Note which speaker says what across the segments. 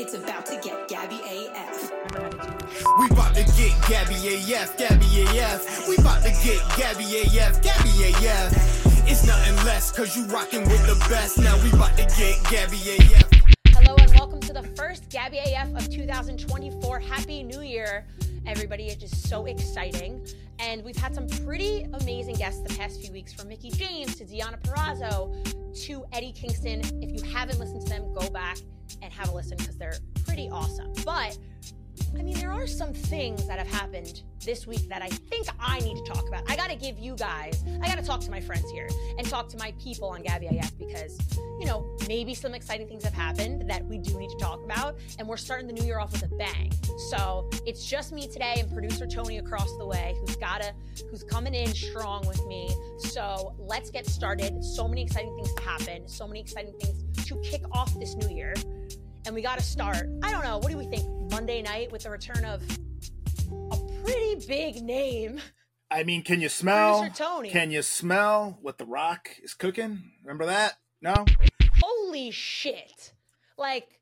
Speaker 1: It's about to get Gabby AF.
Speaker 2: We about to get Gabby AF, Gabby AF. We about to get Gabby AF, Gabby AF. It's nothing less, cause you rocking with the best. Now we about to get Gabby AF.
Speaker 3: Hello and welcome to the first Gabby AF of 2024. Happy New Year, everybody. It is so exciting. And we've had some pretty amazing guests the past few weeks from Mickie James to Deonna Purrazzo to Eddie Kingston. If you haven't listened to them, go back and have a listen because they're pretty awesome. But I mean, there are some things that have happened this week that I think I need to talk about. I got to give you guys, I got to talk to my friends here and talk to my people on Gabby AF because, you know, maybe some exciting things have happened that we do need to talk about. And we're starting the new year off with a bang. So it's just me today and producer Tony across the way who's got to, who's coming in strong with me. So let's get started. So many exciting things to happen, so many exciting things to kick off this new year and we got to start. I don't know. What do we think? Monday night with the return of a pretty big name.
Speaker 4: I mean, can you smell?
Speaker 3: Tony.
Speaker 4: Can you smell what The Rock is cooking? Remember that? No.
Speaker 3: Holy shit! Like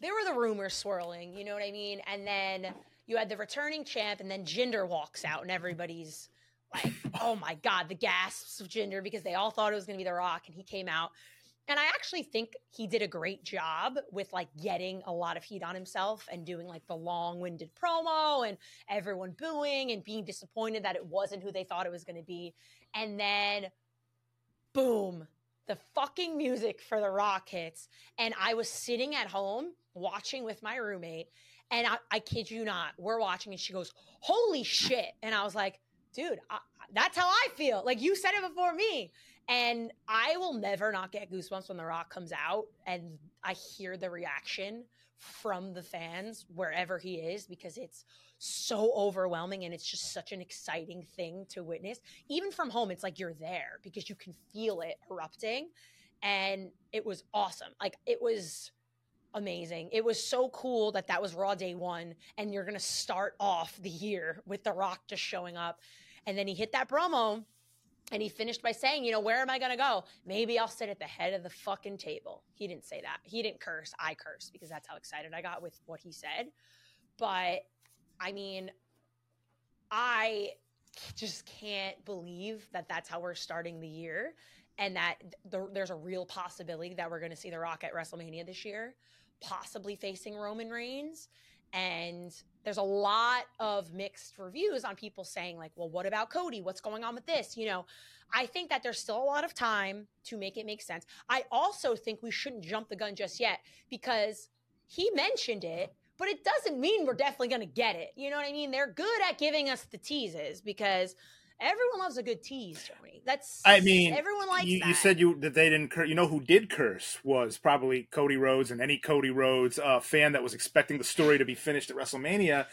Speaker 3: there were the rumors swirling. You know what I mean? And then you had the returning champ, and then Jinder walks out, and everybody's like, "Oh my god!" The gasps of Jinder because they all thought it was going to be The Rock, and he came out and I actually think he did a great job with like getting a lot of heat on himself and doing like the long winded promo and everyone booing and being disappointed that it wasn't who they thought it was going to be. And then, boom, the fucking music for The Rock hits. And I was sitting at home watching with my roommate. And I, I kid you not, we're watching and she goes, Holy shit. And I was like, dude, I, that's how I feel. Like you said it before me. And I will never not get goosebumps when The Rock comes out and I hear the reaction from the fans wherever he is because it's so overwhelming and it's just such an exciting thing to witness. Even from home, it's like you're there because you can feel it erupting. And it was awesome. Like it was amazing. It was so cool that that was Raw Day One, and you're gonna start off the year with The Rock just showing up, and then he hit that promo, and he finished by saying, you know, where am I going to go? Maybe I'll sit at the head of the fucking table. He didn't say that. He didn't curse. I cursed because that's how excited I got with what he said. But I mean, I just can't believe that that's how we're starting the year and that the, there's a real possibility that we're going to see The Rock at WrestleMania this year, possibly facing Roman Reigns. And there's a lot of mixed reviews on people saying, like, well, what about Cody? What's going on with this? You know, I think that there's still a lot of time to make it make sense. I also think we shouldn't jump the gun just yet because he mentioned it, but it doesn't mean we're definitely going to get it. You know what I mean? They're good at giving us the teases because everyone loves a good tease. That's
Speaker 4: I mean,
Speaker 3: everyone likes
Speaker 4: you,
Speaker 3: that.
Speaker 4: you said you that they didn't curse. You know who did curse was probably Cody Rhodes and any Cody Rhodes uh, fan that was expecting the story to be finished at WrestleMania.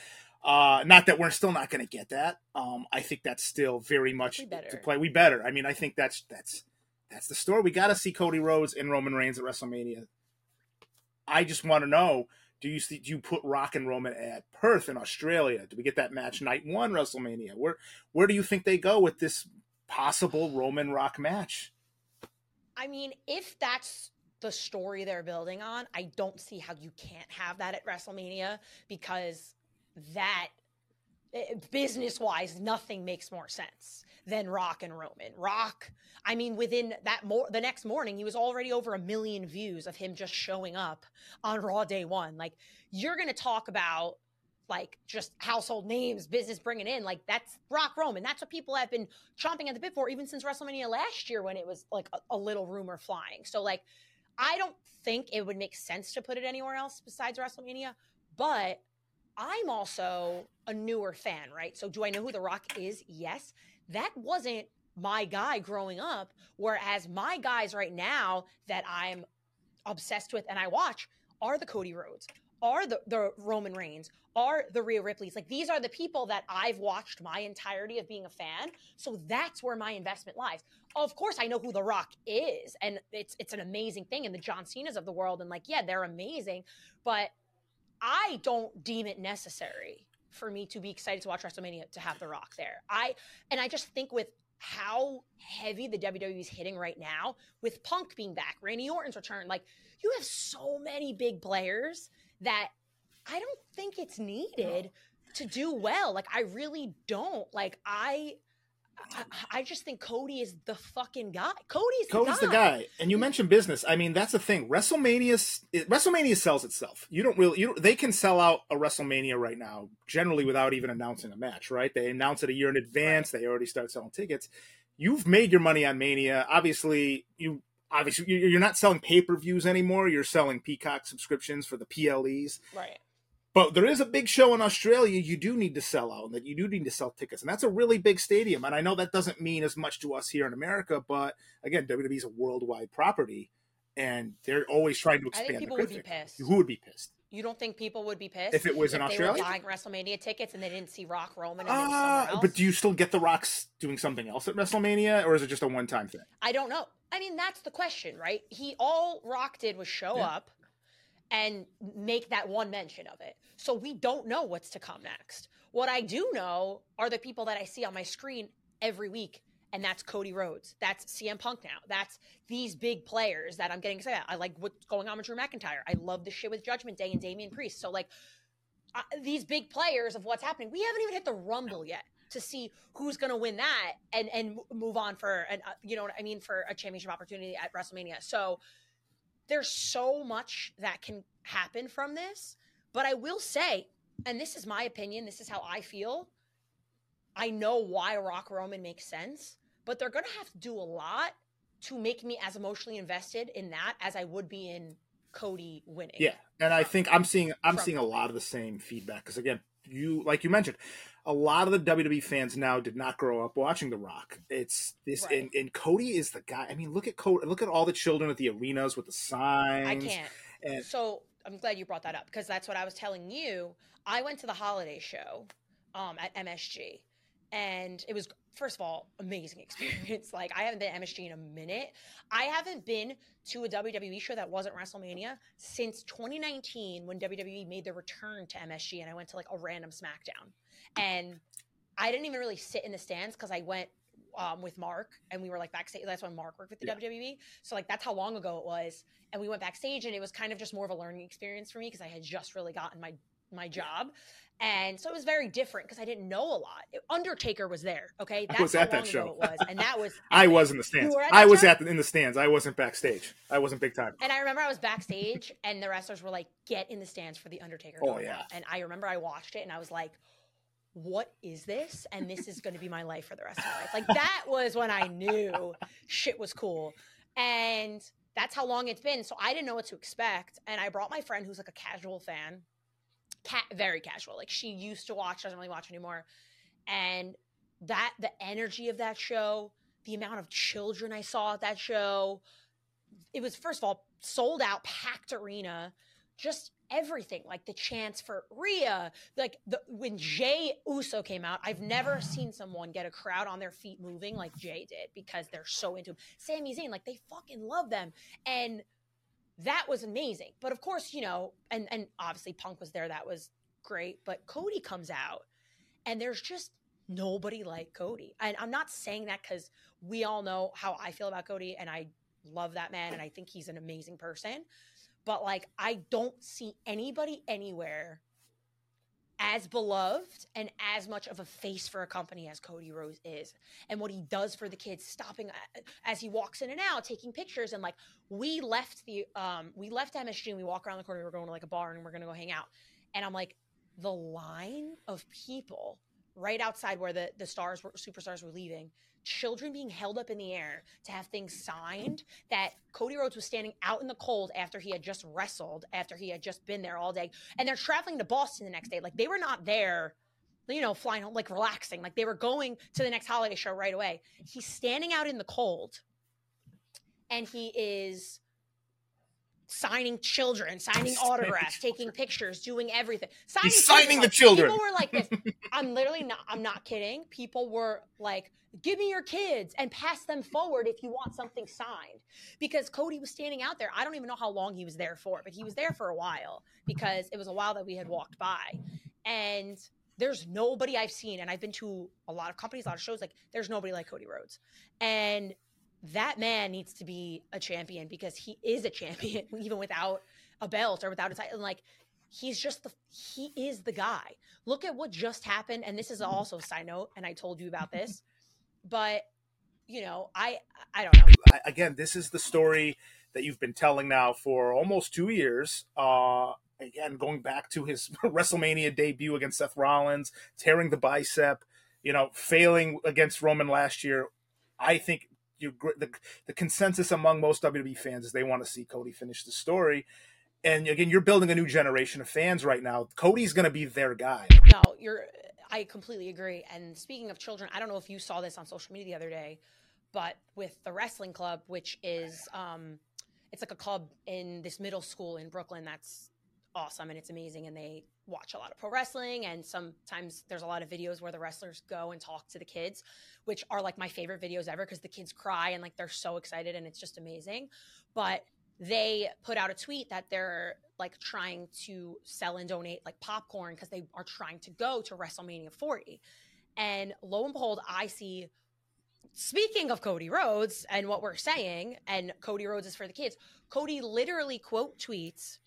Speaker 4: Uh, not that we're still not going to get that. Um, I think that's still very much to play. We better. I mean, I think that's that's that's the story. We got to see Cody Rhodes and Roman Reigns at WrestleMania. I just want to know: Do you see? Do you put Rock and Roman at Perth in Australia? Do we get that match night one WrestleMania? Where where do you think they go with this possible Roman Rock match?
Speaker 3: I mean, if that's the story they're building on, I don't see how you can't have that at WrestleMania because that Eh, business wise, nothing makes more sense than Rock and Roman. Rock, I mean, within that more the next morning, he was already over a million views of him just showing up on Raw Day One. Like, you're gonna talk about like just household names, business bringing in. Like that's Rock Roman. That's what people have been chomping at the bit for, even since WrestleMania last year when it was like a, a little rumor flying. So like, I don't think it would make sense to put it anywhere else besides WrestleMania. But I'm also a newer fan, right? So do I know who The Rock is? Yes. That wasn't my guy growing up. Whereas my guys right now that I'm obsessed with and I watch are the Cody Rhodes, are the, the Roman Reigns, are the Rhea Ripleys. Like these are the people that I've watched my entirety of being a fan. So that's where my investment lies. Of course, I know who The Rock is, and it's it's an amazing thing. And the John Cena's of the world, and like, yeah, they're amazing. But I don't deem it necessary for me to be excited to watch WrestleMania to have The Rock there. I and I just think with how heavy the WWE is hitting right now, with Punk being back, Randy Orton's return, like you have so many big players that I don't think it's needed to do well. Like I really don't. Like I I, just think Cody is the fucking guy. Cody's,
Speaker 4: Cody's
Speaker 3: the,
Speaker 4: the
Speaker 3: guy.
Speaker 4: guy, and you mentioned business. I mean, that's the thing. WrestleMania, WrestleMania sells itself. You don't really, you don't, they can sell out a WrestleMania right now, generally without even announcing a match. Right? They announce it a year in advance. They already start selling tickets. You've made your money on Mania. Obviously, you obviously you're not selling pay per views anymore. You're selling Peacock subscriptions for the PLEs.
Speaker 3: Right.
Speaker 4: But there is a big show in Australia you do need to sell out, and that you do need to sell tickets, and that's a really big stadium. And I know that doesn't mean as much to us here in America, but again, WWE is a worldwide property, and they're always trying to
Speaker 3: I
Speaker 4: expand.
Speaker 3: think
Speaker 4: the
Speaker 3: people would be pissed.
Speaker 4: Who would be pissed?
Speaker 3: You don't think people would be pissed
Speaker 4: If it was in
Speaker 3: they
Speaker 4: Australia?
Speaker 3: were buying WrestleMania tickets and they didn't see Rock Roman and they
Speaker 4: Uh, but do you still get the Rocks doing something else at WrestleMania, or is it just a one-time thing?
Speaker 3: I don't know. I mean, that's the question, right? He all Rock did was show
Speaker 4: Yeah.
Speaker 3: up and make that one mention of it. So we don't know what's to come next. What I do know are the people that I see on my screen every week. And that's Cody Rhodes. That's CM Punk now. That's these big players that I'm getting excited. about. I like what's going on with Drew McIntyre. I love the shit with Judgment Day and Damian Priest. So like uh, these big players of what's happening. We haven't even hit the Rumble yet to see who's going to win that and and move on for an uh, you know what I mean for a championship opportunity at WrestleMania. So there's so much that can happen from this, but I will say, and this is my opinion, this is how I feel. I know why Rock Roman makes sense, but they're going to have to do a lot to make me as emotionally invested in that as I would be in Cody winning.
Speaker 4: Yeah, and I think I'm seeing I'm seeing a lot of the same feedback because again, you like you mentioned, a lot of the WWE fans now did not grow up watching The Rock. It's this,
Speaker 3: Right.
Speaker 4: and, and Cody is the guy. I mean, look at Cody. Look at all the children at the arenas with the signs.
Speaker 3: I can't.
Speaker 4: And
Speaker 3: So I'm glad you brought that up because that's what I was telling you. I went to the holiday show um, at MSG, and it was first of all amazing experience. Like I haven't been to MSG in a minute. I haven't been to a WWE show that wasn't WrestleMania since 2019 when WWE made their return to MSG, and I went to like a random SmackDown, and I didn't even really sit in the stands because I went. Um, with Mark, and we were like backstage. That's when Mark worked with the
Speaker 4: Yeah.
Speaker 3: WWE. So like that's how long ago it was and we went backstage and it was kind of just more of a learning experience for me because I had just really gotten my my job. And so it was very different because I didn't know a lot. Undertaker was there, okay?
Speaker 4: I was at that show.
Speaker 3: it was. And that was
Speaker 4: I was in the stands. I was
Speaker 3: show?
Speaker 4: at the, in the stands. I wasn't backstage. I wasn't big time.
Speaker 3: and I remember I was backstage and the wrestlers were like, get in the stands for the Undertaker.
Speaker 4: Oh, yeah.
Speaker 3: worry." And I remember I watched it and I was like, what is this? And this is going to be my life for the rest of my life. Like that was when I knew shit was cool. And that's how long it's been. So I didn't know what to expect. And I brought my friend who's like a casual fan, cat, very casual. Like she used to watch, doesn't really watch anymore. And that, the energy of that show, the amount of children I saw at that show, it was first of all sold out, packed arena, just everything. Like the chance for Rhea, like the when Jay Uso came out, I've never seen someone get a crowd on their feet moving like Jay did because they're so into him. Sami Zayn, like they fucking love them, and that was amazing. But of course, you know, and and obviously Punk was there, that was great. But Cody comes out, and there's just nobody like Cody. And I'm not saying that because we all know how I feel about Cody, and I love that man, and I think he's an amazing person. But like, I don't see anybody anywhere as beloved and as much of a face for a company as Cody Rhodes is, and what he does for the kids, stopping as he walks in and out, taking pictures, and like we left the um we left MSG and we walk around the corner, we we're going to like a bar and we're gonna go hang out, and I'm like the line of people right outside where the the stars were superstars were leaving children being held up in the air to have things signed that Cody Rhodes was standing out in the cold after he had just wrestled after he had just been there all day. And they're traveling to Boston the next day. Like they were not there you know flying home like relaxing. Like they were going to the next holiday show right away. He's standing out in the cold and he is signing children, signing autographs, taking pictures, doing everything. Signing,
Speaker 4: He's signing the children.
Speaker 3: People were like this. I'm literally not. I'm not kidding. People were like, "Give me your kids and pass them forward if you want something signed." Because Cody was standing out there. I don't even know how long he was there for, but he was there for a while because it was a while that we had walked by, and there's nobody I've seen, and I've been to a lot of companies, a lot of shows. Like, there's nobody like Cody Rhodes, and that man needs to be a champion because he is a champion even without a belt or without a title. And like he's just the he is the guy. Look at what just happened, and this is also a side note, and I told you about this, but you know, I I don't know.
Speaker 4: I- again, this is the story that you've been telling now for almost two years. Uh, again, going back to his WrestleMania debut against Seth Rollins, tearing the bicep, you know, failing against Roman last year. I think you the the consensus among most WWE fans is they want to see Cody finish the story. And again, you're building a new generation of fans right now. Cody's going to be their guy.
Speaker 3: No, you're. I completely agree. And speaking of children, I don't know if you saw this on social media the other day, but with the wrestling club, which is, um, it's like a club in this middle school in Brooklyn. That's awesome and it's amazing. And they watch a lot of pro wrestling. And sometimes there's a lot of videos where the wrestlers go and talk to the kids, which are like my favorite videos ever because the kids cry and like they're so excited and it's just amazing. But they put out a tweet that they're like trying to sell and donate like popcorn because they are trying to go to WrestleMania 40. And lo and behold, I see, speaking of Cody Rhodes and what we're saying, and Cody Rhodes is for the kids, Cody literally quote tweets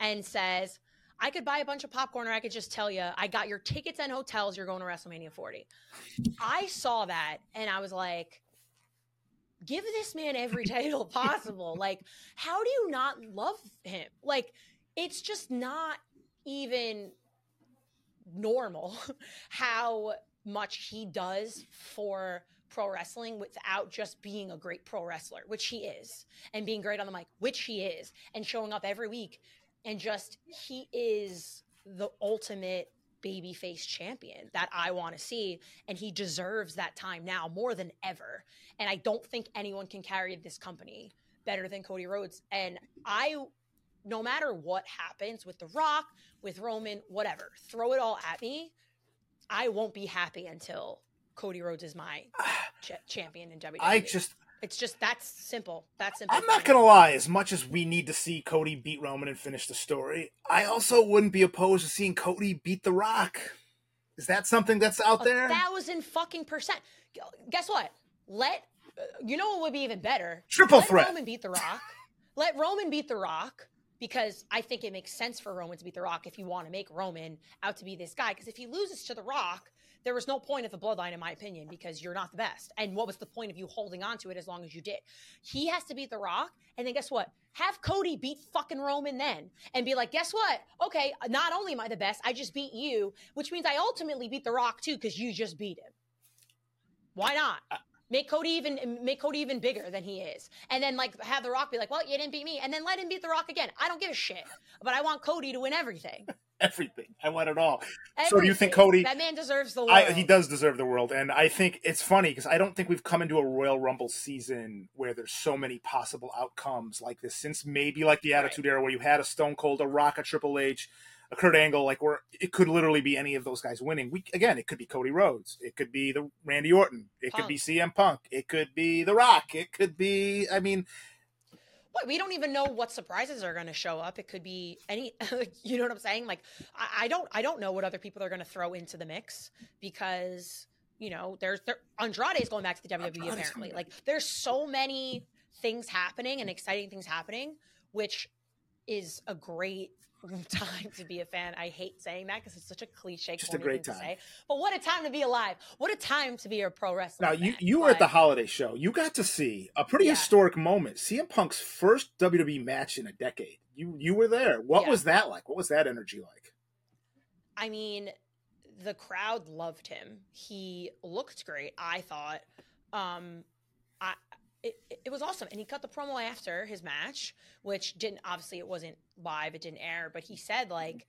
Speaker 3: and says, I could buy a bunch of popcorn or I could just tell you, I got your tickets and hotels. You're going to WrestleMania 40. I saw that and I was like, give this man every title possible. like, how do you not love him? Like, it's just not even normal how much he does for pro wrestling without just being a great pro wrestler, which he is, and being great on the mic, which he is, and showing up every week. And just, he is the ultimate babyface champion that I want to see. And he deserves that time now more than ever. And I don't think anyone can carry this company better than Cody Rhodes. And I, no matter what happens with The Rock, with Roman, whatever, throw it all at me. I won't be happy until Cody Rhodes is my ch- champion in WWE.
Speaker 4: I just,
Speaker 3: it's just that's simple. That's simple.
Speaker 4: I'm not gonna lie. As much as we need to see Cody beat Roman and finish the story, I also wouldn't be opposed to seeing Cody beat The Rock. Is that something that's out
Speaker 3: a
Speaker 4: there?
Speaker 3: thousand fucking percent. Guess what? Let uh, you know what would be even better.
Speaker 4: Triple
Speaker 3: Let
Speaker 4: threat.
Speaker 3: Roman beat The Rock. Let Roman beat The Rock because I think it makes sense for Roman to beat The Rock if you want to make Roman out to be this guy. Because if he loses to The Rock, there was no point of the bloodline, in my opinion, because you're not the best. And what was the point of you holding on to it as long as you did? He has to beat The Rock, and then guess what? Have Cody beat fucking Roman then, and be like, guess what? Okay, not only am I the best, I just beat you, which means I ultimately beat The Rock too, because you just beat him. Why not? Make Cody even make Cody even bigger than he is, and then like have The Rock be like, "Well, you didn't beat me," and then let him beat The Rock again. I don't give a shit, but I want Cody to win everything.
Speaker 4: Everything. I want it all. So do you think Cody?
Speaker 3: That man deserves the world.
Speaker 4: I, he does deserve the world, and I think it's funny because I don't think we've come into a Royal Rumble season where there's so many possible outcomes like this since maybe like the Attitude Era, where you had a Stone Cold, a Rock, a Triple H, a Kurt Angle, like where it could literally be any of those guys winning. We again, it could be Cody Rhodes, it could be the Randy Orton, it could be CM Punk, it could be The Rock, it could be. I mean,
Speaker 3: What, we don't even know what surprises are going to show up. It could be any, you know what I'm saying? Like, I, I don't, I don't know what other people are going to throw into the mix because you know there's there, Andrade is going back to the WWE
Speaker 4: Andrade's
Speaker 3: apparently. Like, there's so many things happening and exciting things happening, which is a great time to be a fan. I hate saying that because it's such a cliche,
Speaker 4: Just a great
Speaker 3: thing to
Speaker 4: time.
Speaker 3: say. But what a time to be alive! What a time to be a pro wrestler.
Speaker 4: now you you were at the holiday show. You got to see a pretty
Speaker 3: Yeah.
Speaker 4: historic moment. CM Punk's first WWE match in a decade. You you were there. What
Speaker 3: Yeah.
Speaker 4: was that like? What was that energy like?
Speaker 3: I mean, the crowd loved him. He looked great, I thought. Um, it, it was awesome, and he cut the promo after his match, which didn't obviously it wasn't live, it didn't air, but he said like,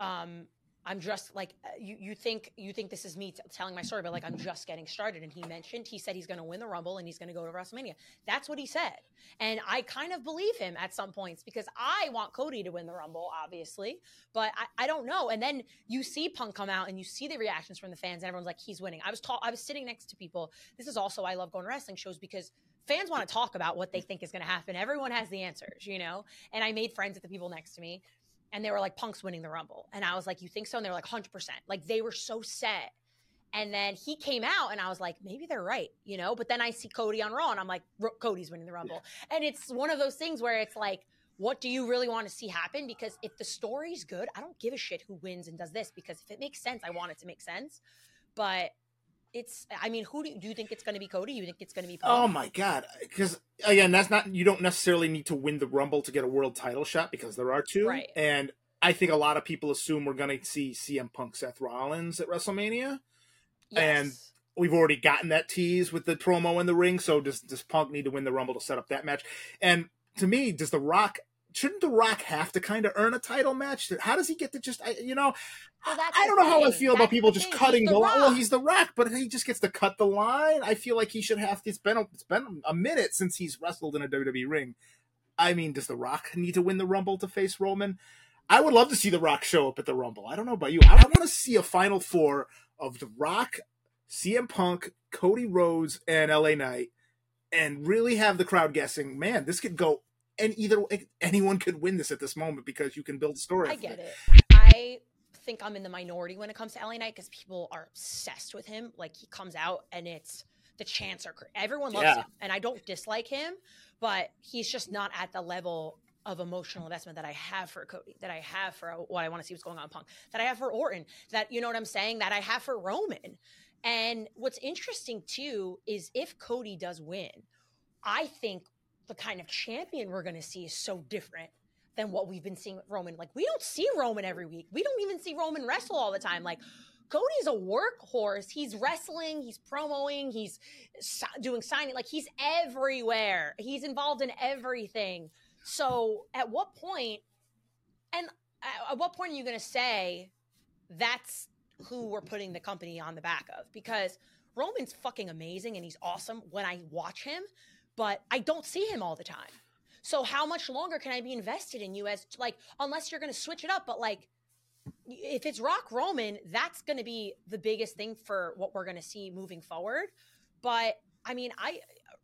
Speaker 3: um, I'm just like you. You think you think this is me t- telling my story, but like I'm just getting started. And he mentioned he said he's going to win the Rumble and he's going to go to WrestleMania. That's what he said, and I kind of believe him at some points because I want Cody to win the Rumble, obviously, but I, I don't know. And then you see Punk come out and you see the reactions from the fans, and everyone's like, he's winning. I was ta- I was sitting next to people. This is also I love going to wrestling shows because fans want to talk about what they think is going to happen. Everyone has the answers, you know. And I made friends with the people next to me, and they were like, "Punk's winning the Rumble," and I was like, "You think so?" And they were like, "100 percent." Like they were so set. And then he came out, and I was like, maybe they're right, you know. But then I see Cody on Raw, and I'm like, Cody's winning the Rumble, and it's one of those things where it's like what do you really want to see happen? Because if the story's good, I don't give a shit who wins and does this because if it makes sense, I want it to make sense. But it's, I mean, who do, do you think it's going to be Cody? You think it's going to be Paul?
Speaker 4: Oh my god! Because again, that's not you don't necessarily need to win the Rumble to get a world title shot because there are two,
Speaker 3: Right.
Speaker 4: and I think a lot of people assume we're going to see CM Punk, Seth Rollins at WrestleMania. and- We've already gotten that tease with the promo in the ring, so does does Punk need to win the Rumble to set up that match? And to me, does the Rock? Shouldn't the Rock have to kind of earn a title match? How does he get to just, I- you know?
Speaker 3: Well,
Speaker 4: I don't know how I
Speaker 3: thing.
Speaker 4: feel about people just
Speaker 3: thing.
Speaker 4: cutting
Speaker 3: He's
Speaker 4: the, line. Well, he's the Rock, but he just gets to cut the line. I feel like he should have. It's been a, it's been a minute since he's wrestled in a WWE ring. I mean, does the Rock need to win the Rumble to face Roman? I would love to see the Rock show up at the Rumble. I don't know about you. I want to see a Final Four of the Rock, CM Punk, Cody Rhodes, and LA Knight, and really have the crowd guessing. Man, this could go. And either eh, anyone could win this at this moment because you can build a story.
Speaker 3: I get it. I think I'm in the minority when it comes to LA Knight because people are obsessed with him. Like he comes out and it's the chants are everyone loves
Speaker 4: Yeah.
Speaker 3: him, and I don't dislike him, but he's just not at the level of emotional investment that I have for Cody, that I have for what I want to see what's going on in Punk, that I have for Orton, that you know what I'm saying, that I have for Roman. And what's interesting too is if Cody does win, I think the kind of champion we're going to see is so different than what we've been seeing with Roman. Like we don't see Roman every week. We don't even see Roman wrestle all the time. Like Cody's a workhorse. He's wrestling, he's promoting, he's doing signing. Like he's everywhere. He's involved in everything. So at what point, and at- at what point are you going to say that's who we're putting the company on the back of? Because Roman's fucking amazing and he's awesome when I watch him, but I don't see him all the time. So how much longer can I be invested in you as like unless you're going to switch it up, but like if it's Rock Roman, that's going to be the biggest thing for what we're going to see moving forward. But I mean, I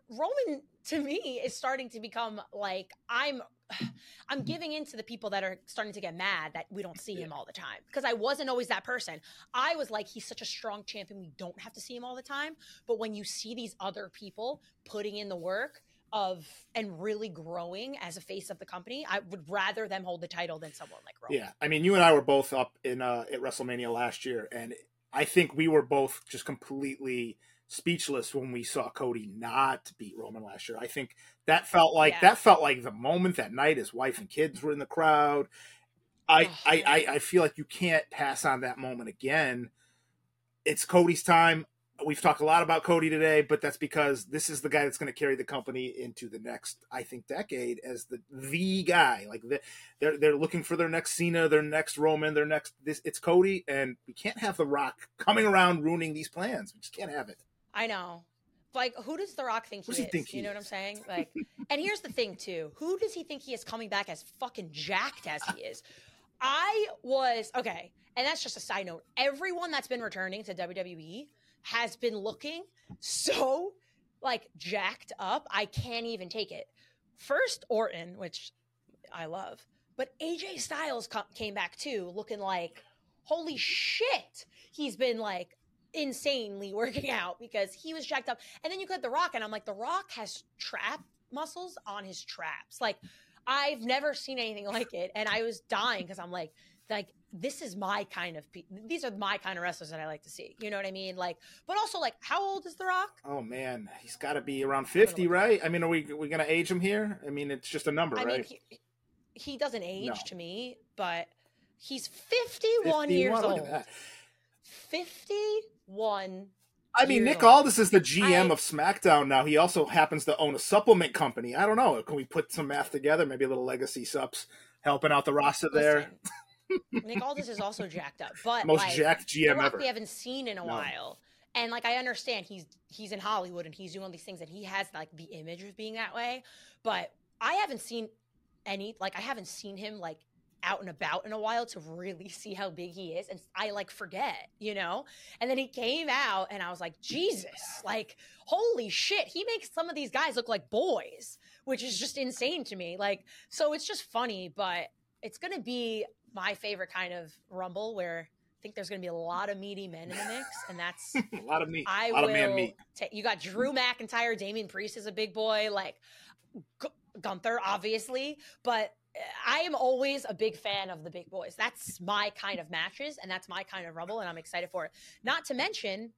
Speaker 3: Roman to me is starting to become like I'm I'm giving in to the people that are starting to get mad that we don't see him all the time because I wasn't always that person. I was like he's such a strong champion we don't have to see him all the time, but when you see these other people putting in the work of and really growing as a face of the company, I would rather them hold the title than someone like Roman.
Speaker 4: Yeah, I mean, you and I were both up in uh, at WrestleMania last year, and I think we were both just completely speechless when we saw Cody not beat Roman last year. I think that felt like
Speaker 3: Yeah.
Speaker 4: that felt like the moment that night. His wife and kids were in the crowd. I,
Speaker 3: Oh,
Speaker 4: I. I, I feel like you can't pass on that moment again. It's Cody's time. We've talked a lot about Cody today, but that's because this is the guy that's going to carry the company into the next, I think, decade as the the guy. Like the, they're they're looking for their next Cena, their next Roman, their next this. It's Cody, and we can't have The Rock coming around ruining these plans. We just can't have it.
Speaker 3: I know. Like, who does The Rock think he
Speaker 4: he
Speaker 3: is?
Speaker 4: think he
Speaker 3: you know what I'm saying? Like, and here's the thing too: who does he think he is coming back as fucking jacked as he is? I was okay, and that's just a side note. Everyone that's been returning to WWE has been looking so like jacked up. I can't even take it. First, Orton, which I love, but AJ Styles co- came back too, looking like holy shit. He's been like insanely working out because he was jacked up. And then you got The Rock, and I'm like, The Rock has trap muscles on his traps. Like, I've never seen anything like it. And I was dying because I'm like, like this is my kind of pe- these are my kind of wrestlers that I like to see. You know what I mean? Like, but also like, how old is The Rock?
Speaker 4: Oh man, he's got to be around fifty, right? I mean, are we we gonna age him here? I mean, it's just a number,
Speaker 3: I
Speaker 4: right?
Speaker 3: mean, he, he doesn't age
Speaker 4: No.
Speaker 3: to me, but he's 51, years
Speaker 4: 51, look
Speaker 3: old.
Speaker 4: at
Speaker 3: 51.
Speaker 4: I mean, Nick. Aldis is the GM
Speaker 3: I-
Speaker 4: of SmackDown now. He also happens to own a supplement company. I don't know. Can we put some math together? Maybe a little legacy subs helping out the roster there.
Speaker 3: Listen, Nick Aldis is also jacked up, but
Speaker 4: Most
Speaker 3: like,
Speaker 4: jacked GM
Speaker 3: Rock
Speaker 4: ever.
Speaker 3: we haven't seen in a
Speaker 4: No.
Speaker 3: while. And like I understand he's he's in Hollywood and he's doing all these things and he has like the image of being that way, but I haven't seen any like I haven't seen him like out and about in a while to really see how big he is and I like forget, you know? And then he came out and I was like, "Jesus, like holy shit, he makes some of these guys look like boys." Which is just insane to me. Like so it's just funny, but it's going to be my favorite kind of rumble where I think there's going to be a lot of meaty men in the mix, and that's
Speaker 4: a lot of meat.
Speaker 3: I
Speaker 4: a lot
Speaker 3: will.
Speaker 4: of man meat.
Speaker 3: ta- you got Drew McIntyre, Damian Priest is a big boy, like Gu- Gunther, obviously, but I am always a big fan of the big boys. That's my kind of matches, and that's my kind of rumble, and I'm excited for it. Not to mention,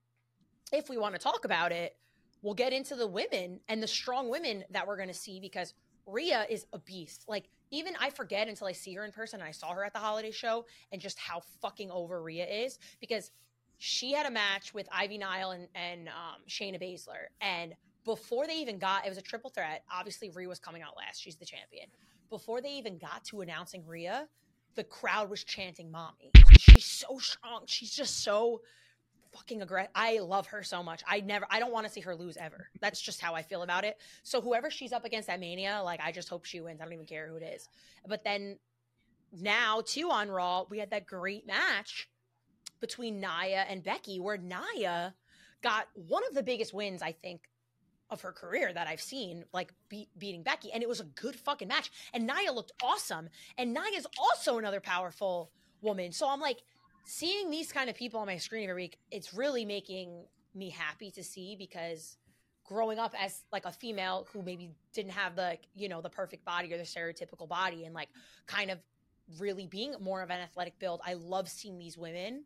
Speaker 3: if we want to talk about it, we'll get into the women and the strong women that we're going to see because Rhea is a beast. Like even I forget until I see her in person. And I saw her at the holiday show, and just how fucking over Rhea is because she had a match with Ivy Nile and and um, Shayna Baszler, and before they even got, it was a triple threat. Obviously, Rhea was coming out last. She's the champion. Before they even got to announcing Rhea, the crowd was chanting "Mommy." She's so strong. She's just so fucking aggressive. I love her so much. I never, I don't want to see her lose ever. That's just how I feel about it. So whoever she's up against at Mania, like I just hope she wins. I don't even care who it is. But then now too on Raw, we had that great match between Nia and Becky, where Nia got one of the biggest wins I think of her career that I've seen, like be- beating Becky, and it was a good fucking match. And Nia looked awesome, and Nia's also another powerful woman. So I'm like, seeing these kind of people on my screen every week, it's really making me happy to see because growing up as like a female who maybe didn't have the you know the perfect body or the stereotypical body and like kind of really being more of an athletic build i love seeing these women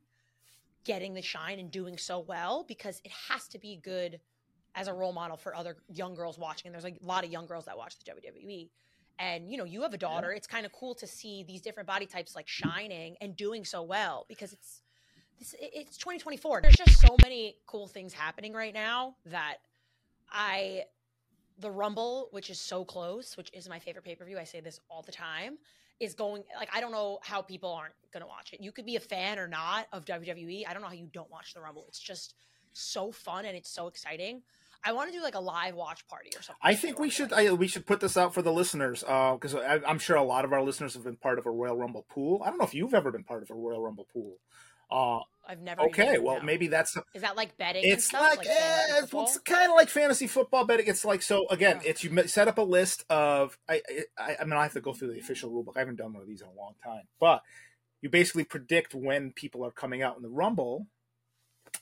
Speaker 3: getting the shine and doing so well because it has to be good as a role model for other young girls watching and there's like a lot of young girls that watch the wwe and you know you have a daughter it's kind of cool to see these different body types like shining and doing so well because it's it's, it's 2024 there's just so many cool things happening right now that i the rumble which is so close which is my favorite pay-per-view i say this all the time is going like i don't know how people aren't going to watch it. You could be a fan or not of wwe i don't know how you don't watch the rumble. It's just so fun and it's so exciting I want to do like a live watch party or something.
Speaker 4: I think we should I, we should put this out for the listeners because uh, I'm sure a lot of our listeners have been part of a Royal Rumble pool. I don't know if you've ever been part of a Royal Rumble pool. Uh,
Speaker 3: I've never.
Speaker 4: Okay, well maybe that's
Speaker 3: Is that like betting?
Speaker 4: it's
Speaker 3: and stuff?
Speaker 4: like,
Speaker 3: like
Speaker 4: eh, it's, it's kind of like fantasy football betting. It's like so again,
Speaker 3: Yeah.
Speaker 4: it's you set up a list of I, I I mean I have to go through the official rule book. I haven't done one of these in a long time, but you basically predict when people are coming out in the Rumble.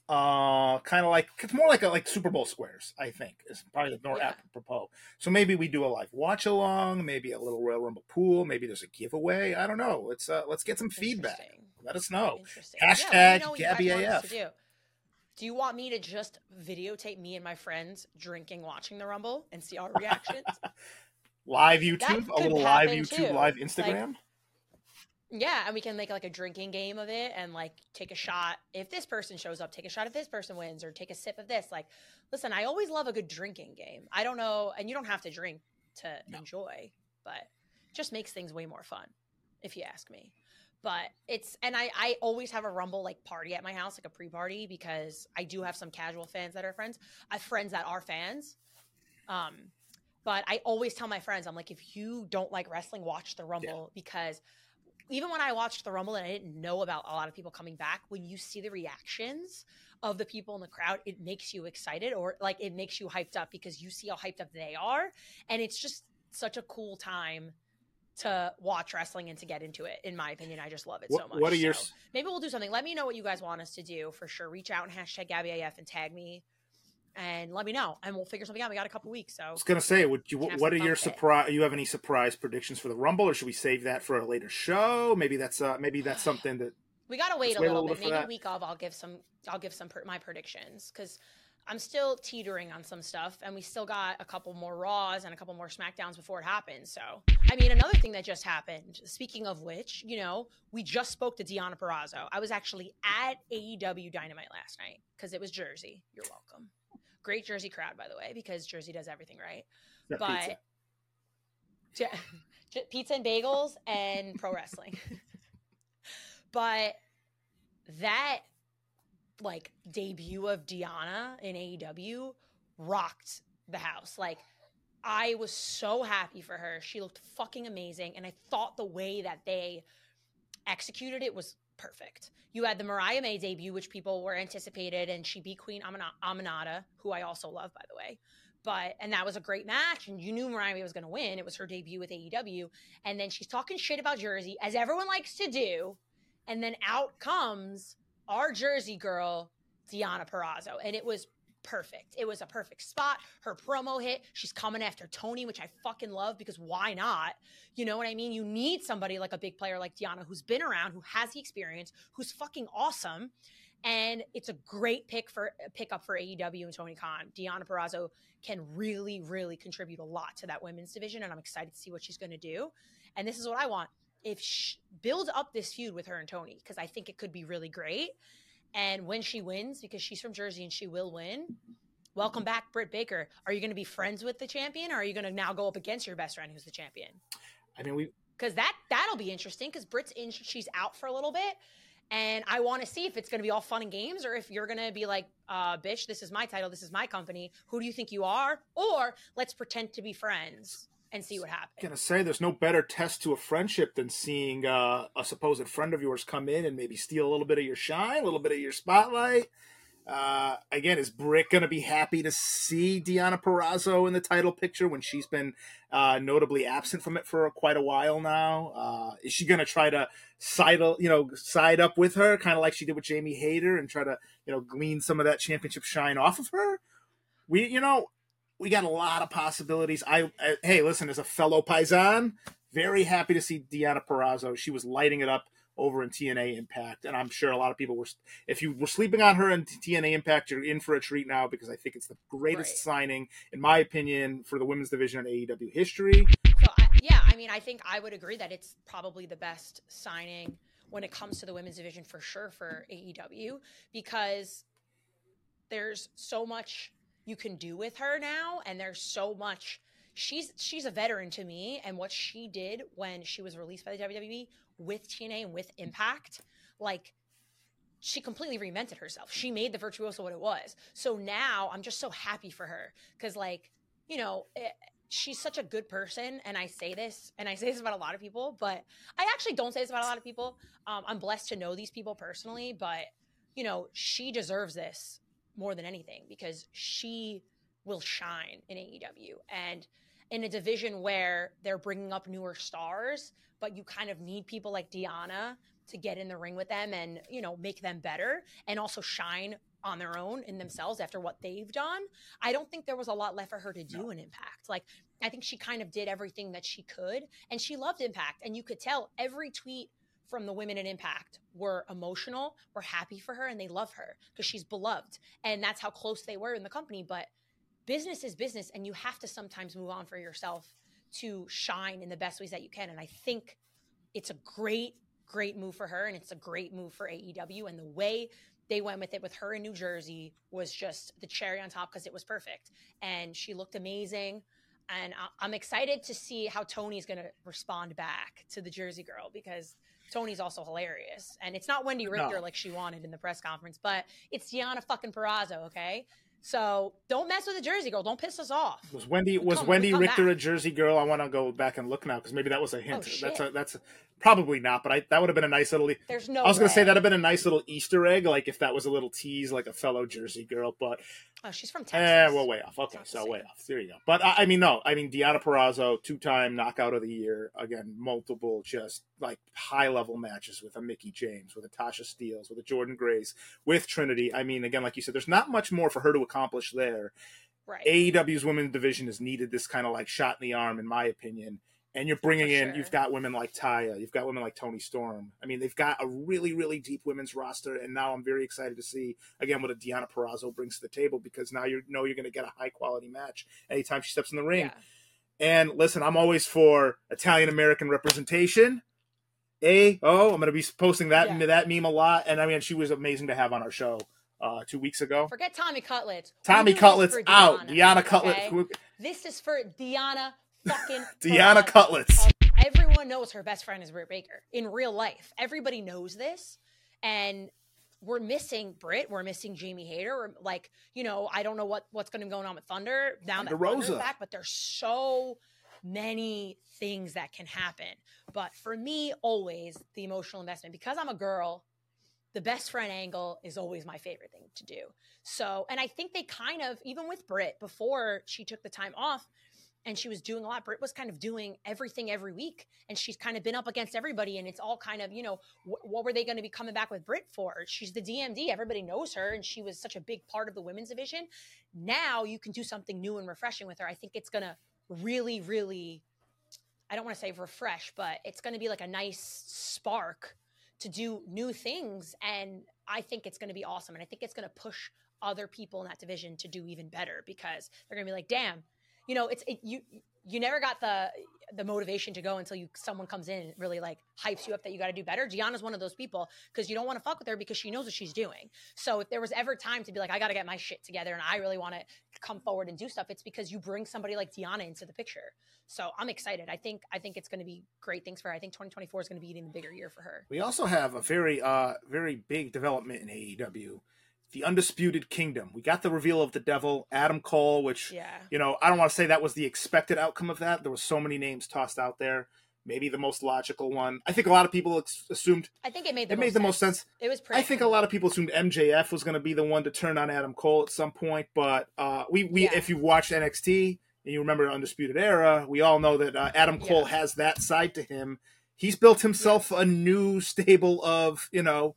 Speaker 4: Uh, kind of like it's more like a, like Super Bowl squares. I think is probably the more
Speaker 3: Yeah.
Speaker 4: apropos. So maybe we do a live watch along, maybe a little Royal Rumble pool, maybe there's a giveaway. I don't know. Let's uh, let's get some feedback. Let us know. Hashtag
Speaker 3: yeah, let me know you
Speaker 4: Gabby AF.
Speaker 3: do. Do you want me to just videotape me and my friends drinking, watching the Rumble, and see our reactions?
Speaker 4: Live
Speaker 3: That
Speaker 4: YouTube, a little live YouTube,
Speaker 3: too.
Speaker 4: live
Speaker 3: Like,
Speaker 4: Instagram.
Speaker 3: Yeah, and we can make like a drinking game of it, and like take a shot if this person shows up, take a shot if this person wins, or take a sip of this. Like, listen, I always love a good drinking game. I don't know, and you don't have to drink to
Speaker 4: No.
Speaker 3: enjoy, but just makes things way more fun, if you ask me. But it's and I I always have a rumble like party at my house, like a pre-party, because I do have some casual fans that are friends. I have friends that are fans. Um, but I always tell my friends, I'm like, if you don't like wrestling, watch the Rumble because even when I watched the Rumble and I didn't know about a lot of people coming back, when you see the reactions of the people in the crowd, it makes you excited or like it makes you hyped up because you see how hyped up they are. And it's just such a cool time to watch wrestling and to get into it. In my opinion, I just love it
Speaker 4: What,
Speaker 3: so much.
Speaker 4: what are your
Speaker 3: So maybe we'll do something. Let me know what you guys want us to do for sure. Reach out and hashtag GabbyAF and tag me and let me know and we'll figure something out. We got a couple weeks. So
Speaker 4: I was gonna say, would you? What are your
Speaker 3: fun with it.
Speaker 4: surprise? You have any surprise predictions for the Rumble, or should we save that for a later show? Maybe that's uh, maybe that's something that
Speaker 3: We gotta wait a
Speaker 4: wait a
Speaker 3: little,
Speaker 4: little
Speaker 3: bit.
Speaker 4: bit
Speaker 3: Maybe
Speaker 4: that.
Speaker 3: week of I'll give some. I'll give some per, my predictions because I'm still teetering on some stuff, and we still got a couple more Raws and a couple more Smackdowns before it happens. So, I mean, another thing that just happened. Speaking of which, you know, we just spoke to Deonna Purrazzo. I was actually at AEW Dynamite last night because it was Jersey. You're welcome. Great Jersey crowd, by the way, because Jersey does everything right.
Speaker 4: that
Speaker 3: But
Speaker 4: pizza.
Speaker 3: Pizza and bagels and pro wrestling. but that like debut of Deonna in AEW rocked the house. Like I was so happy for her. She looked fucking amazing and I thought the way that they executed it was perfect. You had the Mariah May debut which people were anticipated and she beat Queen Amina- Aminata, who I also love by the way. But and that was a great match and you knew Mariah May was going to win. It was her debut with AEW and then she's talking shit about Jersey as everyone likes to do. And then out comes our Jersey girl Deonna Purrazzo. And it was perfect. It was a perfect spot. Her promo hit. She's coming after Toni, which I fucking love because why not? You know what I mean? You need somebody like a big player like Deonna who's been around, who has the experience, who's fucking awesome. And it's a great pick for pick up for AEW and Tony Khan. Deonna Purrazzo can really, really contribute a lot to that women's division, and I'm excited to see what she's going to do. And this is what I want. If she, build up this feud with her and Toni because I think it could be really great. And when she wins, because she's from Jersey and she will win, welcome back, Britt Baker. Are you going to be friends with the champion, or are you going to now go up against your best friend, who's the champion?
Speaker 4: I mean, we
Speaker 3: Because that that'll be interesting. Because Britt's in, she's out for a little bit, and I want to see if it's going to be all fun and games, or if you're going to be like, uh, "Bitch, this is my title, this is my company. Who do you think you are?" Or let's pretend to be friends and see what happens.
Speaker 4: gonna say there's no better test to a friendship than seeing uh, a supposed friend of yours come in and maybe steal a little bit of your shine, a little bit of your spotlight. Uh, again, is Britt gonna be happy to see Deonna Purrazzo in the title picture when she's been uh, notably absent from it for quite a while now? Uh, is she gonna try to side, you know, side up with her, kind of like she did with Jamie Hayter, and try to, you know, glean some of that championship shine off of her? We, you know, we got a lot of possibilities. I, I hey, listen, as a fellow Paisan, very happy to see Deonna Purrazzo. She was lighting it up over in TNA Impact, and I'm sure a lot of people were. If you were sleeping on her in TNA Impact, you're in for a treat now because I think it's the greatest
Speaker 3: Right.
Speaker 4: signing, in my opinion, for the women's division in AEW history.
Speaker 3: So I, yeah, I mean, I think I would agree that it's probably the best signing when it comes to the women's division for sure for AEW because there's so much you can do with her now, and there's so much. She's she's a veteran to me, and what she did when she was released by the WWE with TNA and with Impact, like she completely reinvented herself. She made the Virtuosa what it was. So now I'm just so happy for her because, like, you know, it, she's such a good person. And I say this, and I say this about a lot of people, but I actually don't say this about a lot of people. Um, I'm blessed to know these people personally, but, you know, she deserves this more than anything because she will shine in AEW. And in a division where they're bringing up newer stars, but you kind of need people like Deonna to get in the ring with them and you know make them better and also shine on their own in themselves after what they've done. I don't think there was a lot left for her to do in impact. Like i think she kind of did everything that she could and she loved impact. And you could tell every tweet from the women in impact were emotional were happy for her and they love her because she's beloved. And that's how close they were in the company. But business is business and you have to sometimes move on for yourself to shine in the best ways that you can. And i think it's a great great move for her and it's a great move for AEW and the way they went with it with her in New Jersey was just the cherry on top because it was perfect. And she looked amazing. And I'm excited to see how Toni's going to respond back to the Jersey girl because Toni's also hilarious and it's not Wendi Richter
Speaker 4: No.
Speaker 3: like she wanted in the press conference but it's Deonna fucking Purrazzo okay so don't mess with the Jersey girl don't piss us off
Speaker 4: Was Wendy was
Speaker 3: come- Wendi
Speaker 4: Richter
Speaker 3: back.
Speaker 4: a Jersey girl? I want to go back and look now because maybe that was a hint.
Speaker 3: Oh,
Speaker 4: that's a, that's probably not, but I that would have been a nice little.
Speaker 3: there's no
Speaker 4: I was going to say that'd have been a nice little Easter egg, like if that was a little tease, like a fellow Jersey girl. But
Speaker 3: oh she's from Texas.
Speaker 4: eh,
Speaker 3: Texas
Speaker 4: well, way off. Okay, so way off. There you go. But I, I mean, no, I mean Deonna Purrazzo, two-time knockout of the year. Again, multiple just like high-level matches with a Mickie James, with a Tasha Steelz, with a Jordynne Grace, with Trinity. I mean, again, like you said, there's not much more for her to accomplish there.
Speaker 3: right
Speaker 4: AEW's women's division has needed this kind of like shot in the arm, in my opinion. And you're bringing in,
Speaker 3: sure.
Speaker 4: you've got women like Taya, you've got women like Toni Storm. I mean, they've got a really, really deep women's roster. And now I'm very excited to see again what a Deonna Purrazzo brings to the table because now you know you're going to get a high quality match anytime she steps in the ring.
Speaker 3: yeah.
Speaker 4: And listen, I'm always for Italian American representation. A oh, I'm going to be posting that
Speaker 3: Yeah.
Speaker 4: that meme a lot. And I mean, she was amazing to have on our show uh, two weeks ago.
Speaker 3: Forget Tommy Cutlets.
Speaker 4: Tommy
Speaker 3: We're doing this
Speaker 4: Cutlets out. Deonna
Speaker 3: okay?
Speaker 4: Cutlet.
Speaker 3: This is for Deonna fucking Deonna.
Speaker 4: Cutlets.
Speaker 3: Um, everyone knows her best friend is Britt Baker in real life. Everybody knows this, and we're missing Britt. We're missing Jamie Hayter. We're like, you know, I don't know what what's going to be going on with Thunder now that
Speaker 4: Thunder
Speaker 3: Thunder's
Speaker 4: Rosa.
Speaker 3: back, but there's so many things that can happen. But for me, always the emotional investment because I'm a girl. The best friend angle is always my favorite thing to do. So, and I think they kind of, even with Britt, before she took the time off, and she was doing a lot. Britt was kind of doing everything every week, and she's kind of been up against everybody. And it's all kind of, you know, wh- what were they going to be coming back with Britt for? She's the DMD. Everybody knows her, and she was such a big part of the women's division. Now you can do something new and refreshing with her. I think it's going to really, really, I don't want to say refresh, but it's going to be like a nice spark to do new things. And I think it's going to be awesome. And I think it's going to push other people in that division to do even better because they're going to be like, damn, you know, it's it, you you never got the the motivation to go until you someone comes in and really like hypes you up that you got to do better. Deonna's one of those people because you don't want to fuck with her because she knows what she's doing. So if there was ever time to be like, I got to get my shit together and I really want to come forward and do stuff, it's because you bring somebody like Deonna into the picture. So I'm excited. I think I think it's going to be great things for her. I think 2024 is going to be even bigger year for her.
Speaker 4: We also have a very uh very big development in AEW. The Undisputed Kingdom. We got the reveal of the devil, Adam Cole, which
Speaker 3: Yeah.
Speaker 4: you know, I don't want to say that was the expected outcome of that. There were so many names tossed out there. Maybe the most logical one. I think a lot of people ex- assumed
Speaker 3: I think it made the
Speaker 4: it
Speaker 3: most
Speaker 4: made the most sense.
Speaker 3: It was
Speaker 4: I
Speaker 3: pretty.
Speaker 4: think a lot of people assumed MJF was going to be the one to turn on Adam Cole at some point, but uh, we we
Speaker 3: Yeah.
Speaker 4: if you watched NXT and you remember Undisputed Era, we all know that uh, Adam Cole
Speaker 3: Yeah.
Speaker 4: has that side to him. He's built himself a new stable of you know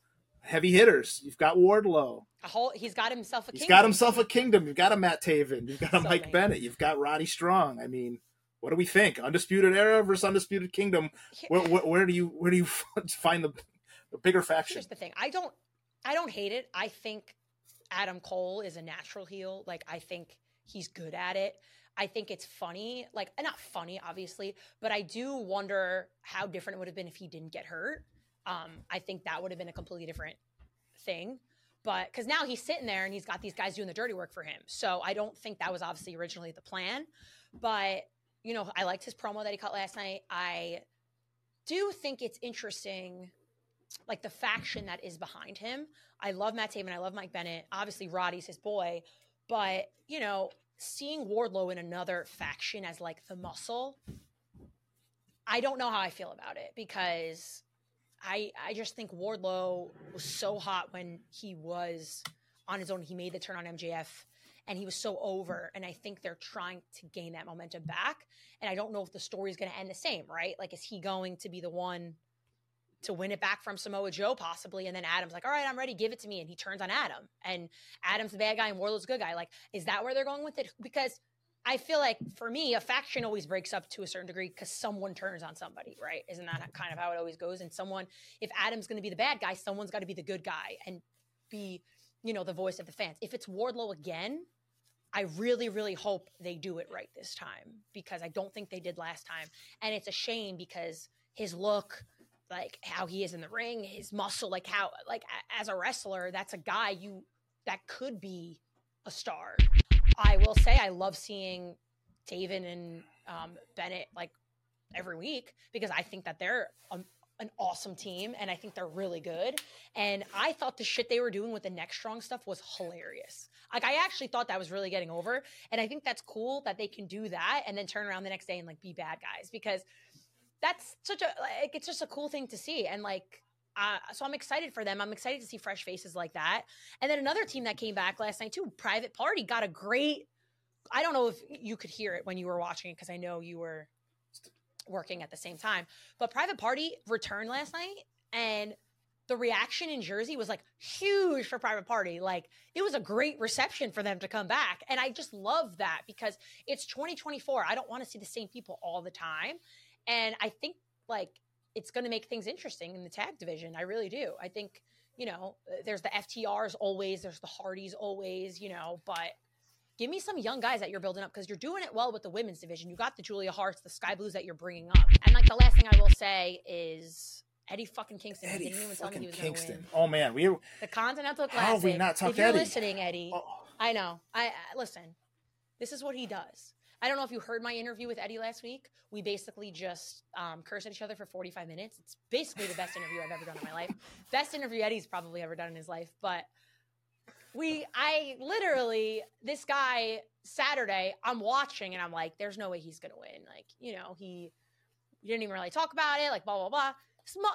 Speaker 4: heavy hitters. You've got Wardlow.
Speaker 3: a whole. He's got himself a.
Speaker 4: He's
Speaker 3: kingdom.
Speaker 4: got himself a kingdom. You've got a Matt Taven. You've got a
Speaker 3: So
Speaker 4: Mike. Bennett. You've got Roddy Strong. I mean, what do we think? Undisputed Era versus Undisputed Kingdom. Where, where, where do you where do you find the, the bigger faction?
Speaker 3: Here's the thing. I don't. I don't hate it. I think Adam Cole is a natural heel. Like I think he's good at it. I think it's funny. Like not funny, obviously, but I do wonder how different it would have been if he didn't get hurt. Um, I think that would have been a completely different thing. But because now he's sitting there and he's got these guys doing the dirty work for him. So I don't think that was obviously originally the plan. But, you know, I liked his promo that he cut last night. I do think it's interesting, like the faction that is behind him. I love Matt Taven. I love Mike Bennett. Obviously, Roddy's his boy. But, you know, seeing Wardlow in another faction as like the muscle, I don't know how I feel about it because I I just think Wardlow was so hot when he was on his own. He made the turn on MJF and he was so over. And I think they're trying to gain that momentum back. And I don't know if the story is going to end the same, right? Like, is he going to be the one to win it back from Samoa Joe, possibly? And then Adam's like, all right, I'm ready, give it to me. And he turns on Adam. And Adam's the bad guy and Wardlow's the good guy. Like, is that where they're going with it? Because I feel like for me, a faction always breaks up to a certain degree because someone turns on somebody, right? Isn't that kind of how it always goes? And someone, if Adam's going to be the bad guy, someone's got to be the good guy and be, you know, the voice of the fans. If it's Wardlow again, I really, really hope they do it right this time because I don't think they did last time. And it's a shame because his look, like how he is in the ring, his muscle, like how, like as a wrestler, that's a guy you that could be a star. I will say I love seeing Taven and um, Bennett like every week because I think that they're um, an awesome team and I think they're really good. And I thought the shit they were doing with the next strong stuff was hilarious. Like I actually thought that was really getting over, and I think that's cool that they can do that and then turn around the next day and like be bad guys because that's such a like it's just a cool thing to see and like. Uh, so I'm excited for them. I'm excited to see fresh faces like that. And then another team that came back last night too, Private Party, got a great. I don't know if you could hear it when you were watching it because I know you were working at the same time. But Private Party returned last night, and the reaction in Jersey was like huge for Private Party. Like it was a great reception for them to come back, and I just love that because it's 2024. I don't want to see the same people all the time, and I think like it's going to make things interesting in the tag division. I really do. I think you know uh, there's the FTRs always, there's the Hardys always, you know, but give me some young guys that you're building up because you're doing it well with the women's division. You got the Julia Harts, the Skye Blues that you're bringing up. And like the last thing I will say is Eddie fucking Kingston. he
Speaker 4: Eddie
Speaker 3: didn't even tell me
Speaker 4: fucking
Speaker 3: he was
Speaker 4: Kingston. Oh man, we.
Speaker 3: The Continental Classic.
Speaker 4: How have we not talked
Speaker 3: if you're
Speaker 4: Eddie?
Speaker 3: listening, Eddie,
Speaker 4: oh,
Speaker 3: I know. I, I listen. This is what he does. I don't know if you heard my interview with Eddie last week. We basically just um, cursed at each other for 45 minutes. It's basically the best interview I've ever done in my life. Best interview Eddie's probably ever done in his life. But we, I literally, this guy Saturday, I'm watching and I'm like, there's no way he's gonna win. Like, you know, he, he didn't even really talk about it. Like, blah blah blah.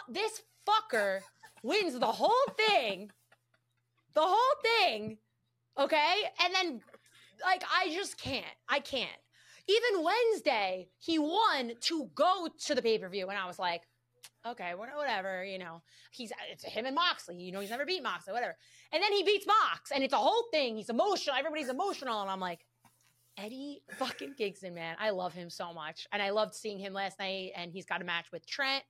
Speaker 3: This fucker wins the whole thing, the whole thing. Okay, and then like I just can't. I can't. Even Wednesday, he won to go to the pay per view, and I was like, okay, whatever, you know. He's uh, it's him and Moxley, you know. He's never beat Moxley, whatever. And then he beats Mox, and it's a whole thing. He's emotional. Everybody's emotional, and I'm like. Eddie fucking Kingston, man. I love him so much. And I loved seeing him last night. And he's got a match with Trent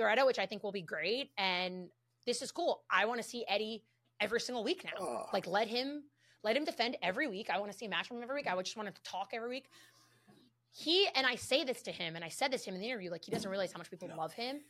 Speaker 3: Beretta, which I think will be great. And this is cool. I want to see Eddie every single week now. Like let him let him defend every week. I want to see a match from him every week. I would just want to talk every week. He and I say this to him, and I said this to him in the interview, like he doesn't realize how much people love him.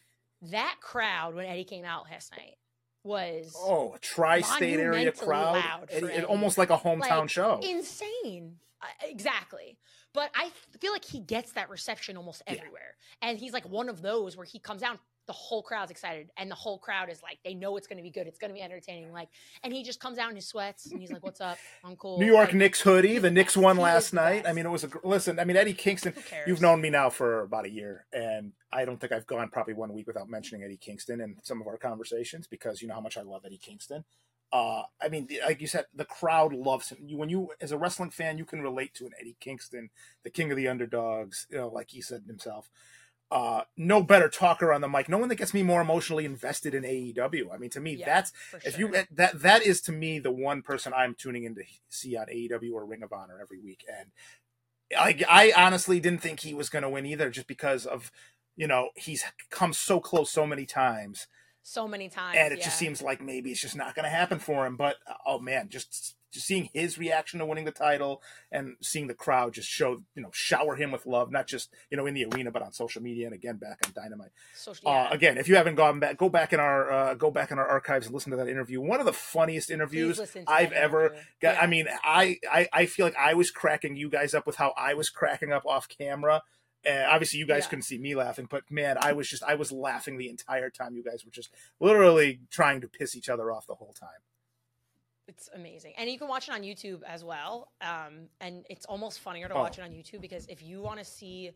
Speaker 3: That crowd when Eddie came out last night was
Speaker 4: Oh, a tri-state area crowd.
Speaker 3: loud
Speaker 4: It, it
Speaker 3: Eddie.
Speaker 4: almost like a hometown
Speaker 3: like,
Speaker 4: show.
Speaker 3: Insane. Uh, exactly. But I feel like he gets that reception almost
Speaker 4: Yeah.
Speaker 3: everywhere. And he's like one of those where he comes out, the whole crowd's excited, and the whole crowd is like, they know it's going to be good. It's going to be entertaining. Like, and he just comes out in his sweats and he's like, "What's up? I'm cool."
Speaker 4: New York
Speaker 3: Like,
Speaker 4: Knicks hoodie. The Knicks won
Speaker 3: best.
Speaker 4: Last night. I mean, it was a listen. I mean, Eddie Kingston. You've known me now for about a year, and I don't think I've gone probably one week without mentioning Eddie Kingston in some of our conversations because you know how much I love Eddie Kingston. Uh, I mean, like you said, the crowd loves him. You, when you, as a wrestling fan, you can relate to an Eddie Kingston, the king of the underdogs. You know, like he said himself. Uh, no better talker on the mic. No one that gets me more emotionally invested in AEW. I mean, to me,
Speaker 3: Yeah,
Speaker 4: that's if
Speaker 3: sure.
Speaker 4: you that that is to me the one person I'm tuning in to see on AEW or Ring of Honor every week, and I I honestly didn't think he was going to win either, just because of you know he's come so close so many times,
Speaker 3: so many times,
Speaker 4: and it
Speaker 3: yeah.
Speaker 4: just seems like maybe it's just not going to happen for him. But oh man, just seeing his reaction to winning the title and seeing the crowd just show you know shower him with love, not just you know in the arena but on social media and again back on Dynamite.
Speaker 3: Social, yeah.
Speaker 4: Uh, again, if you haven't gone back, go back in our uh, go back in our archives and listen to that interview. One of the funniest interviews I've ever
Speaker 3: interview.
Speaker 4: got.
Speaker 3: Yeah.
Speaker 4: I mean, I, I I feel like I was cracking you guys up with how I was cracking up off camera. Uh, obviously, you guys
Speaker 3: Yeah.
Speaker 4: couldn't see me laughing, but man, I was just I was laughing the entire time. You guys were just literally trying to piss each other off the whole time.
Speaker 3: It's amazing. And you can watch it on YouTube as well. Um, and it's almost funnier to
Speaker 4: Oh.
Speaker 3: watch it on YouTube because if you want to see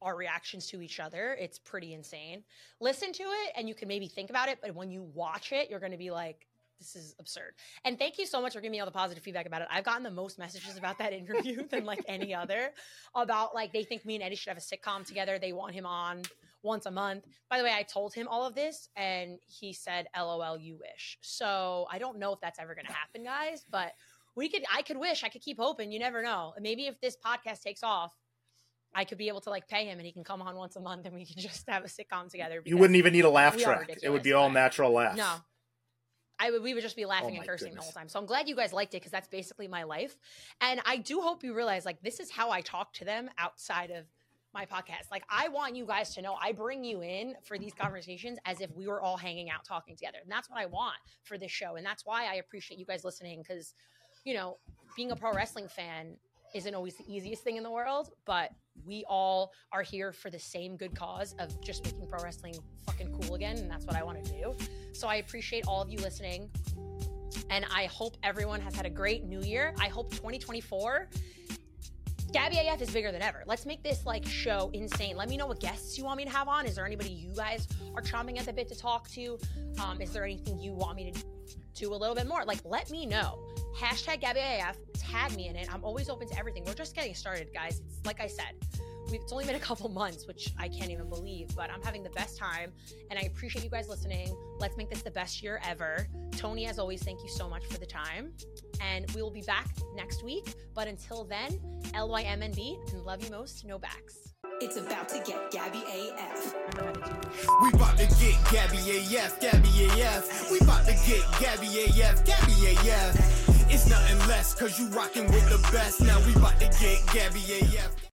Speaker 3: our reactions to each other, it's pretty insane. Listen to it and you can maybe think about it, but when you watch it, you're going to be like, this is absurd. And thank you so much for giving me all the positive feedback about it. I've gotten the most messages about that interview than like any other about like they think me and Eddie should have a sitcom together. They want him on once a month. By the way, I told him all of this and he said, LOL, you wish. So I don't know if that's ever going to happen, guys, but we could, I could wish, I could keep hoping. You never know. Maybe if this podcast takes off, I could be able to like pay him and he can come on once a month and we can just have a sitcom together.
Speaker 4: You wouldn't even need a laugh track; it would be all natural laughs.
Speaker 3: No. I would, we would just be laughing
Speaker 4: Oh
Speaker 3: and cursing the whole time. So I'm glad you guys liked it because that's basically my life. And I do hope you realize like this is how I talk to them outside of my podcast. Like I want you guys to know I bring you in for these conversations as if we were all hanging out talking together. And that's what I want for this show. And that's why I appreciate you guys listening because, you know, being a pro wrestling fan isn't always the easiest thing in the world, but we all are here for the same good cause of just making pro wrestling fucking cool again. And that's what I want to do. So I appreciate all of you listening. And I hope everyone has had a great new year. I hope 2024 Gabby AF is bigger than ever. Let's make this like show insane. Let me know what guests you want me to have on. Is there anybody you guys are chomping at the bit to talk to? Um, is there anything you want me to do a little bit more? Like, let me know. Hashtag Gabby AF. Tag me in it. I'm always open to everything. We're just getting started, guys. It's like I said. It's only been a couple months, which I can't even believe, but I'm having the best time and I appreciate you guys listening. Let's make this the best year ever. Tony, as always, thank you so much for the time. And we will be back next week. But until then, LYMNB and love you most, no backs.
Speaker 1: It's about to get Gabby AF.
Speaker 3: Remember how to do
Speaker 2: We bout to get Gabby AF, Gabby AF. We bout to get Gabby AF, Gabby AF. It's nothing less, cause you rockin' with the best. Now we bout to get Gabby AF.